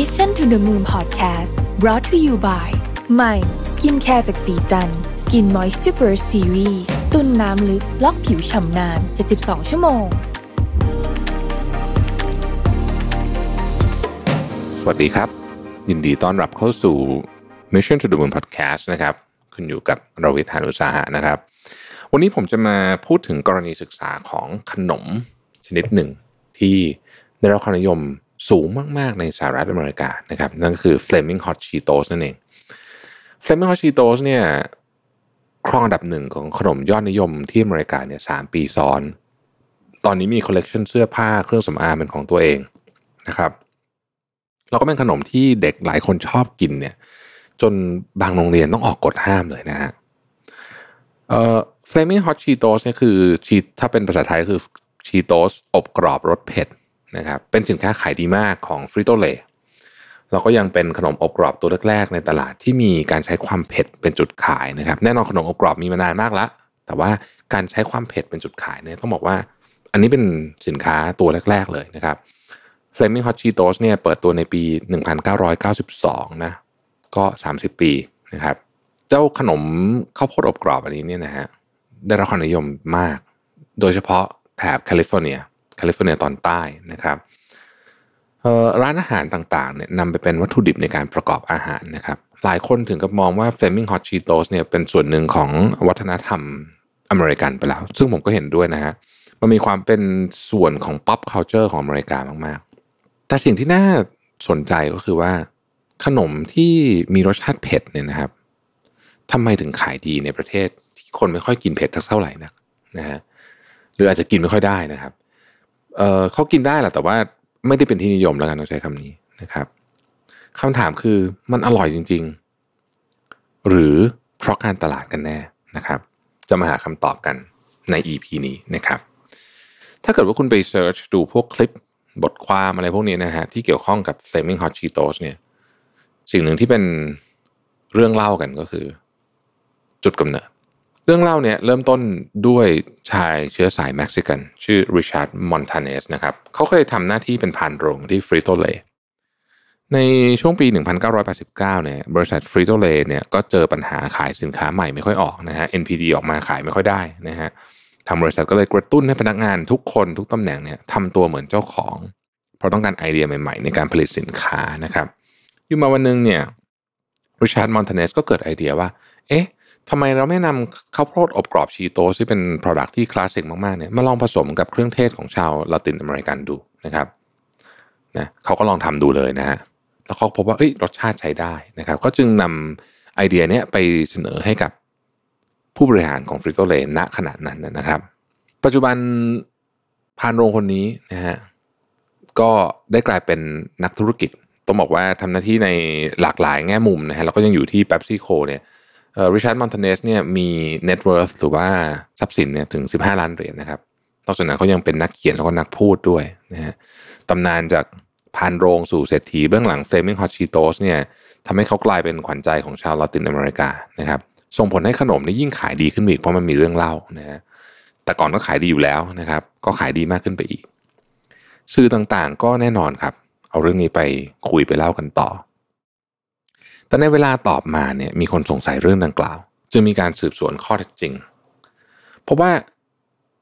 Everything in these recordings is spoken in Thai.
Mission to the Moon Podcast brought to you by ใหม่ skincare จากศรีจันทร์ Skin Moist Super Series ตุนน้ำลึก ล็อกผิวฉ่ำนาน 72 ชั่วโมง สวัสดีครับ ยินดีต้อนรับเข้าสู่ Mission to the Moon Podcast นะครับคุณอยู่กับรวิศ หาญอุตสาหะนะครับ วันนี้ผมจะมาพูดถึงกรณีศึกษาของขนมชนิดหนึ่งที่ได้รับความนิยม สูงมาก ๆ ในสหรัฐอเมริกานะครับ นั่นก็คือ Flaming Hot Cheetos นั่นเอง Flaming Hot Cheetos เนี่ยครองอันดับหนึ่งของขนมยอดนิยมที่อเมริกาเนี่ยสามปีซ้อน ตอนนี้มีคอลเลกชันเสื้อผ้าเครื่องสำอางเป็นของตัวเองนะครับ แล้วก็เป็นขนมที่เด็กหลายคนชอบกินเนี่ยจนบางโรงเรียนต้องออกกฎห้ามเลยนะฮะเอ่อ Flaming Hot Cheetos เนี่ยคือชีถ้าเป็นภาษาไทยคือ Cheetos อบกรอบรสเผ็ด นะครับเป็นสินค้าขายดีมากของ Frito Lay แล้วก็ยังเป็นขนมอบกรอบตัวแรกๆในตลาดที่มีการใช้ความเผ็ดเป็นจุดขายนะครับ แน่นอนขนมอบกรอบมีมานานมากแล้วแต่ว่าการใช้ความเผ็ดเป็นจุดขายเนี่ยต้องบอกว่า อันนี้เป็นสินค้าตัวแรก ๆ เลยนะครับ Flaming Hot Cheetos เนี่ยเปิดตัวในปี 1992 นะ ก็ 30 ปีนะครับ เจ้าขนมข้าวโพดอบกรอบอันนี้เนี่ยนะฮะได้รับความนิยมมาก โดยเฉพาะแถบแคลิฟอร์เนีย แคลิฟอร์เนียตอนใต้นะครับร้านอาหารต่างๆเนี่ยนำไปเป็นวัตถุดิบในการประกอบอาหารนะครับ หลายคนถึงกับมองว่า Flamin' Hot Cheetos เนี่ยเป็นส่วนหนึ่งของวัฒนธรรมอเมริกันไปแล้ว ซึ่งผมก็เห็นด้วยนะฮะมันมีความเป็นส่วนของ pop culture ของอเมริกามากๆ แต่สิ่งที่น่าสนใจก็คือว่า ขนมที่มีรสชาติเผ็ดเนี่ยนะครับทำไมถึงขายดีในประเทศที่คนไม่ค่อยกินเผ็ดเท่าไหร่นักนะฮะหรืออาจจะกินไม่ค่อยได้นะครับ เออเขากินได้แหละแต่ว่าไม่ได้เป็นที่นิยมแล้วกันต้องใช้คำนี้นะครับคำถามคือมันอร่อยจริง ๆ หรือเพราะการตลาดกันแน่นะครับ จะมาหาคำตอบกันใน EP นี้นะครับ ถ้าเกิดว่าคุณไป search ดูพวกคลิปบทความอะไรพวกนี้นะฮะที่เกี่ยวข้องกับ Flamin' Hot Cheetos เนี่ยสิ่งหนึ่งที่เป็นเรื่องเล่ากันก็คือ จุดกำเนิด เรื่องเล่าเนี่ยเริ่มต้นด้วยชายเชื้อสายเม็กซิกัน ชื่อริชาร์ดมอนทาเนซนะครับเขาเคยทำหน้าที่เป็นภารโรงที่ Frito-Lay ในช่วงปี 1989 เนี่ยบริษัท Frito-Lay เนี่ยก็เจอปัญหาขายสินค้าใหม่ไม่ค่อยออกนะฮะ NPD ออกมาขายไม่ค่อยได้นะฮะทางบริษัทก็เลยกระตุ้นให้พนักงานทุกคนทุกตำแหน่งเนี่ยทำตัวเหมือนเจ้าของ เพราะต้องการไอเดียใหม่ๆ ในการผลิตสินค้านะครับอยู่มาวันนึงเนี่ยริชาร์ดมอนทาเนสก็เกิดไอเดียว่า เอ๊ะ ทำไมเราไม่นำข้าวโพดอบกรอบชีโตสที่เป็น Product ที่คลาสสิกมากๆเนี่ยมาลองผสมกับเครื่องเทศของชาวลาตินอเมริกันดูนะครับนะเขาก็ลองทำดูเลยนะฮะแล้วเขาพบว่าเอ้ยรสชาติใช้ได้นะครับ ก็จึงนำไอเดียเนี้ยไปเสนอให้กับผู้บริหารของ Frito-Lay ณขณะนั้นนะครับ ปัจจุบันภารโรงคนนี้นะฮะก็ได้กลายเป็นนักธุรกิจ ต้องบอกว่าทำหน้าที่ในหลากหลายแง่มุมนะฮะแล้วก็ยังอยู่ที่ PepsiCo เนี่ย ริชาร์ดมอนทาเนซเนี่ยมี net worth หรือว่าทรัพย์สินเนี่ยถึง 15 ล้านเหรียญนะครับ นอกจากนั้นเขายังเป็นนักเขียนแล้วก็นักพูดด้วยนะฮะตำนานจากพานโรงสู่เศรษฐีเบื้องหลัง Flaming Hot Cheetos เนี่ยทำให้เขากลายเป็นขวัญใจของชาวลาตินอเมริกานะครับ ส่งผลให้ขนมนี่ยิ่งขายดีขึ้นอีกเพราะมันมีเรื่องเล่านะฮะแต่ก่อนก็ขายดีอยู่แล้วนะครับ ก็ขายดีมากขึ้นไปอีก สื่อต่างๆก็แน่นอนครับ เอาเรื่องนี้ไปคุยไปเล่ากันต่อ แต่ในเวลาตอบมาเนี่ยมีคนสงสัยเรื่องดังกล่าว จึงมีการสืบสวนข้อเท็จจริง เพราะว่า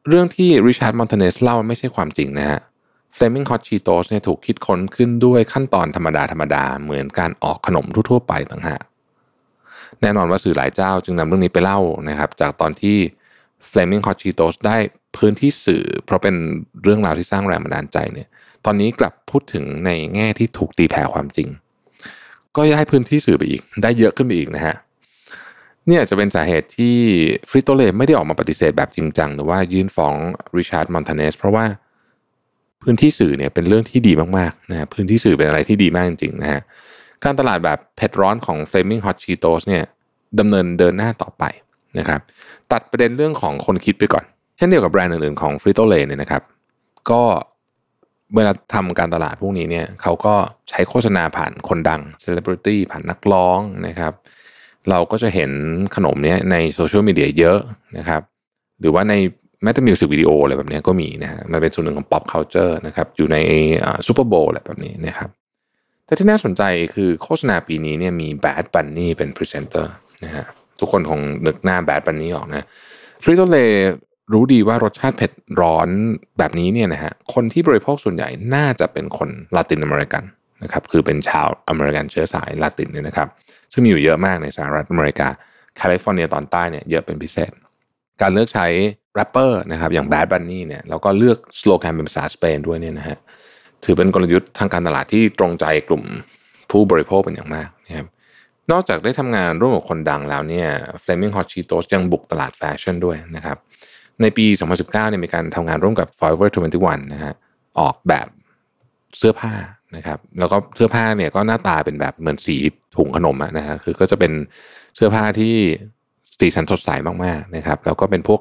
เรื่องที่ริชาร์ดมอนทาเนซเล่าไม่ใช่ความจริงนะฮะ Flamin' Hot Cheetos เนี่ยถูกคิดค้นขึ้นด้วยขั้นตอนธรรมดาธรรมดาเหมือนการออกขนมทั่วๆไปต่างหากแน่นอนว่าสื่อหลายเจ้าจึงนำเรื่องนี้ไปเล่านะครับ จากตอนที่ Flamin' Hot Cheetos ได้พื้นที่สื่อ เพราะเป็นเรื่องราวที่สร้างแรงบันดาลใจเนี่ย ตอนนี้กลับพูดถึงในแง่ที่ถูกตีแผ่ความจริง ก็ย้ายพื้นที่สื่อไปอีก ได้เยอะขึ้นไปอีกนะฮะเนี่ยจะเป็นสาเหตุที่ Frito-Lay ไม่ได้ออกมาปฏิเสธแบบจริงจังหรือว่ายื่นฟ้องริชาร์ดมอนทาเนซเพราะว่าพื้นที่สื่อเนี่ยเป็นเรื่องที่ดีมากๆนะฮะพื้นที่สื่อเป็นอะไรที่ดีมากจริงๆนะฮะการตลาดแบบเผ็ดร้อนของ Flamin' Hot Cheetos เนี่ยดำเนินเดินหน้าต่อไปนะครับ ตัดประเด็นเรื่องของคนคิดไปก่อน เช่นเดียวกับแบรนด์อื่นๆของ Frito-Lay เนี่ยนะครับ ก็ เวลาทำการตลาดพวกนี้เนี่ยเขาก็ใช้โฆษณาผ่านคนดังเซเลบริตี้ผ่านนักร้องนะครับ เราก็จะเห็นขนมเนี้ยในโซเชียลมีเดียเยอะนะครับ หรือว่าในแม้แต่มิวสิกวิดีโออะไรแบบนี้ก็มีนะฮะมันเป็นส่วนหนึ่งของ pop culture นะครับ อยู่ใน Super Bowl อะไรแบบนี้นะครับ แต่ที่น่าสนใจคือโฆษณาปีนี้เนี่ยมี Bad Bunny เป็นพรีเซนเตอร์นะฮะทุกคนคงนึกหน้า Bad Bunny ออกนะ Frito-Lay รู้ดีว่ารสชาติเผ็ดร้อนแบบนี้เนี่ยนะฮะคนที่บริโภคส่วนใหญ่น่าจะเป็นคนลาตินอเมริกันนะครับคือเป็นชาวอเมริกันเชื้อสายลาตินเนี่ยนะครับ ซึ่งมีอยู่เยอะมากในสหรัฐอเมริกาแคลิฟอร์เนียตอนใต้เนี่ยเยอะเป็นพิเศษ การเลือกใช้แรปเปอร์นะครับอย่าง Bad Bunny เนี่ยแล้วก็เลือกสโลแกนเป็นภาษาสเปนด้วยเนี่ยนะฮะถือเป็นกลยุทธ์ทางการตลาดที่ตรงใจกลุ่มผู้บริโภคเป็นอย่างมากนะครับนอกจากได้ทำงานร่วมกับคนดังแล้วเนี่ย Flamin' Hot Cheetos ยังบุกตลาดแฟชั่นด้วยนะครับ ในปี 2019เนี่ยมีการทำงานร่วมกับ Forever 21 นะฮะออกแบบเสื้อผ้านะครับแล้วก็เสื้อผ้าเนี่ยก็หน้าตาเป็นแบบเหมือนสีถุงขนมนะฮะคือก็จะเป็นเสื้อผ้าที่สีสันสดใสมากๆนะครับแล้วก็เป็นพวก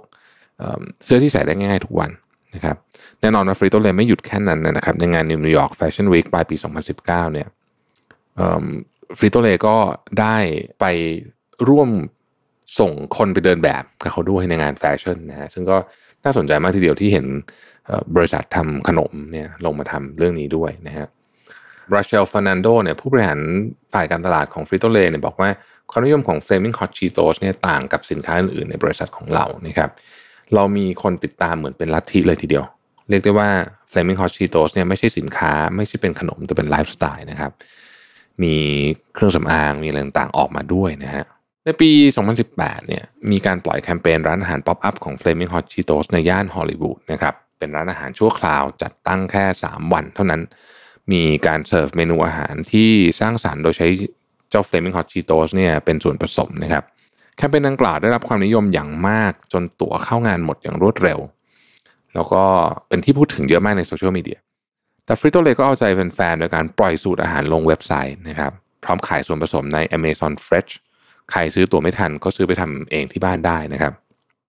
เสื้อที่ใส่ได้ง่ายทุกวันนะครับแน่นอนว่า Frito-Lay ไม่หยุดแค่นั้นนะครับในงาน New York Fashion Week ปลายปี 2019เนี่ย Frito-Lay ก็ได้ไปร่วม ส่งคนไปเดินแบบกับเขาด้วยในงานแฟชั่นนะฮะซึ่งก็น่าสนใจมากทีเดียวที่เห็นบริษัททำขนมเนี่ยลงมาทำเรื่องนี้ด้วยนะฮะ Rachel Ferdinando เนี่ยผู้บริหารฝ่ายการตลาดของ Frito-Lay เนี่ยบอกว่าความนิยมของ Flamin' Hot Cheetos เนี่ยต่างกับสินค้าอื่นๆในบริษัทของเรานะครับเรามีคนติดตามเหมือนเป็นลัทธิเลยทีเดียว เรียกได้ว่า Flamin' Hot Cheetos เนี่ยไม่ใช่สินค้าไม่ใช่เป็นขนมแต่เป็นไลฟ์สไตล์นะครับมีเครื่องสำอางมีอะไรต่างๆออกมาด้วยนะฮะ ในปี 2018 เนี่ยมีการปล่อยแคมเปญร้านอาหารป๊อปอัพของ Flaming Hot Cheetos ในย่านฮอลลีวูดนะครับเป็นร้านอาหารชั่วคราวจัดตั้งแค่ 3 วันเท่านั้น มีการเสิร์ฟเมนูอาหารที่สร้างสรรค์โดยใช้เจ้า Flamin' Hot Cheetos เนี่ยเป็นส่วนผสมนะครับแคมเปญดังกล่าวได้รับความนิยมอย่างมากจนตั๋วเข้างานหมดอย่างรวดเร็ว แล้วก็เป็นที่พูดถึงเยอะมากในโซเชียลมีเดียแต่ Frito-Lay ก็เอาใจแฟนๆโดยการปล่อยสูตรอาหารลงเว็บไซต์นะครับพร้อมขายส่วนผสมใน Amazon Fresh ใครซื้อตั๋วไม่ทันก็ซื้อไปทำเองที่บ้านได้นะครับ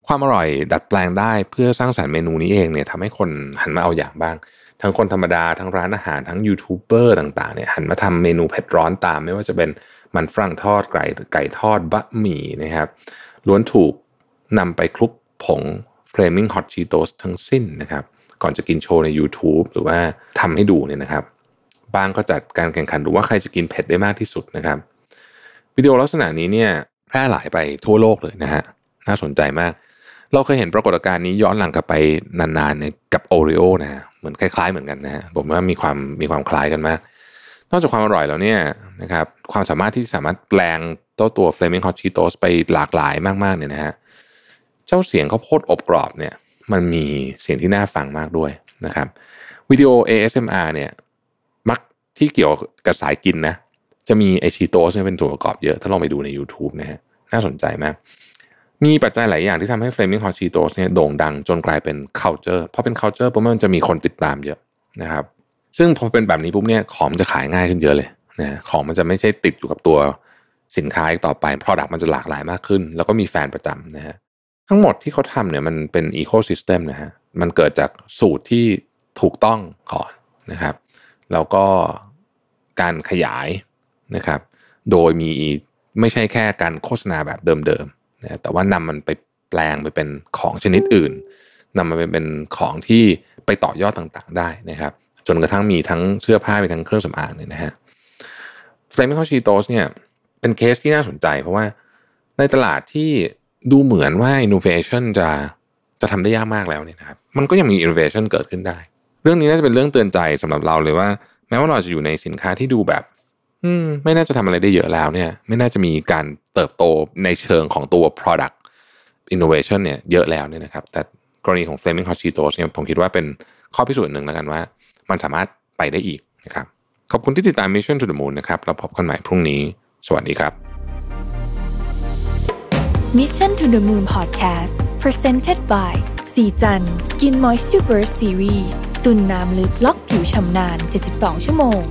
ความอร่อยดัดแปลงได้เพื่อสร้างสรรค์เมนูนี้เองเนี่ยทำให้คนหันมาเอาอย่างบ้าง ทั้งคนธรรมดาทั้งร้านอาหารทั้งยูทูบเบอร์ต่างๆเนี่ยหันมาทำเมนูเผ็ดร้อนตาม ไม่ว่าจะเป็นมันฝรั่งทอดไก่ไก่ทอดบะหมี่นะครับล้วนถูกนำไปคลุกผง Flaming Hot Cheetos ทั้งสิ้นนะครับก่อนจะกินโชว์ใน YouTube หรือว่าทำให้ดูเนี่ยนะครับบางก็จัดการแข่งขันดูว่าใครจะกินเผ็ดได้มากที่สุดนะครับ วิดีโอลักษณะนี้เนี่ยแพร่หลายไปทั่วโลกเลยนะฮะน่าสนใจมาก เราเคยเห็นปรากฏการณ์นี้ย้อนหลังกลับไปนานๆในกับโอริโอนะฮะเหมือนคล้ายๆเหมือนกันนะฮะผมว่ามีความมีความคล้ายกันมาก นอกจากความอร่อยแล้วเนี่ยนะครับความสามารถที่สามารถแปลงตัวตัว Flaming Hot Cheetos ไปหลากหลายมากๆเนี่ยนะฮะเจ้าเสียงข้าวโพดอบกรอบเนี่ยมันมีเสียงที่น่าฟังมากด้วยนะครับวิดีโอ ASMR เนี่ยมักที่เกี่ยวกับสายกินนะ จะมีไอชีโตสเป็นส่วนประกอบเยอะ ถ้าลองไปดูใน YouTube นะฮะน่าสนใจมาก มีปัจจัยหลายอย่างที่ทำให้ Flaming Hot Cheetos เนี่ยโด่งดังจนกลายเป็น culture พอเป็น culture ปุ๊บมันจะมีคนติดตามเยอะนะครับซึ่งพอเป็นแบบนี้ปุ๊บเนี่ยของมันจะขายง่ายขึ้นเยอะเลยนะของมันจะไม่ใช่ติดอยู่กับตัวสินค้าอีกต่อไป Product มันจะหลากหลายมากขึ้น แล้วก็มีแฟนประจำนะฮะทั้งหมดที่เขาทำเนี่ยมันเป็นอีโคซิสเต็มนะฮะมันเกิดจากสูตรที่ถูกต้องก่อนนะครับ แล้วก็การขยาย นะครับ โดยมีไม่ใช่แค่การโฆษณาแบบเดิมๆนะแต่ว่านำมันไปแปลงไปเป็นของชนิดอื่นนำมันไปเป็นของที่ไปต่อยอดต่างๆได้นะครับ จนกระทั่งมีทั้งเสื้อผ้ามีทั้งเครื่องสำอางเนี่ยนะฮะเฟลมิคอชีโตสเนี่ยเป็นเคสที่น่าสนใจ เพราะว่าในตลาดที่ดูเหมือนว่า innovation จะจะทำได้ยากมากแล้วเนี่ยนะครับ มันก็ยังมี innovation เกิดขึ้นได้ เรื่องนี้น่าจะเป็นเรื่องเตือนใจสำหรับเราเลยว่า แม้ว่าเราจะอยู่ในสินค้าที่ดูแบบ อืมไม่น่าจะทำอะไรได้เยอะแล้วเนี่ย ไม่น่าจะมีการเติบโตในเชิงของตัว product innovation เนี่ยเยอะแล้วเนี่ยนะครับแต่กรณีของ Flaming Hot Cheetos เนี่ยผมคิดว่าเป็นข้อพิสูจน์หนึ่งแล้วกันว่า มันสามารถไปได้อีกนะครับขอบคุณที่ติดตาม Mission to the Moon นะครับเราพบกันใหม่พรุ่งนี้ สวัสดีครับ Mission to the Moon Podcast Presented by สีจัน Skin Moisture Burst Series ตุ่นน้ำลึกล็อกผิวชำนาน 72 ชั่วโมง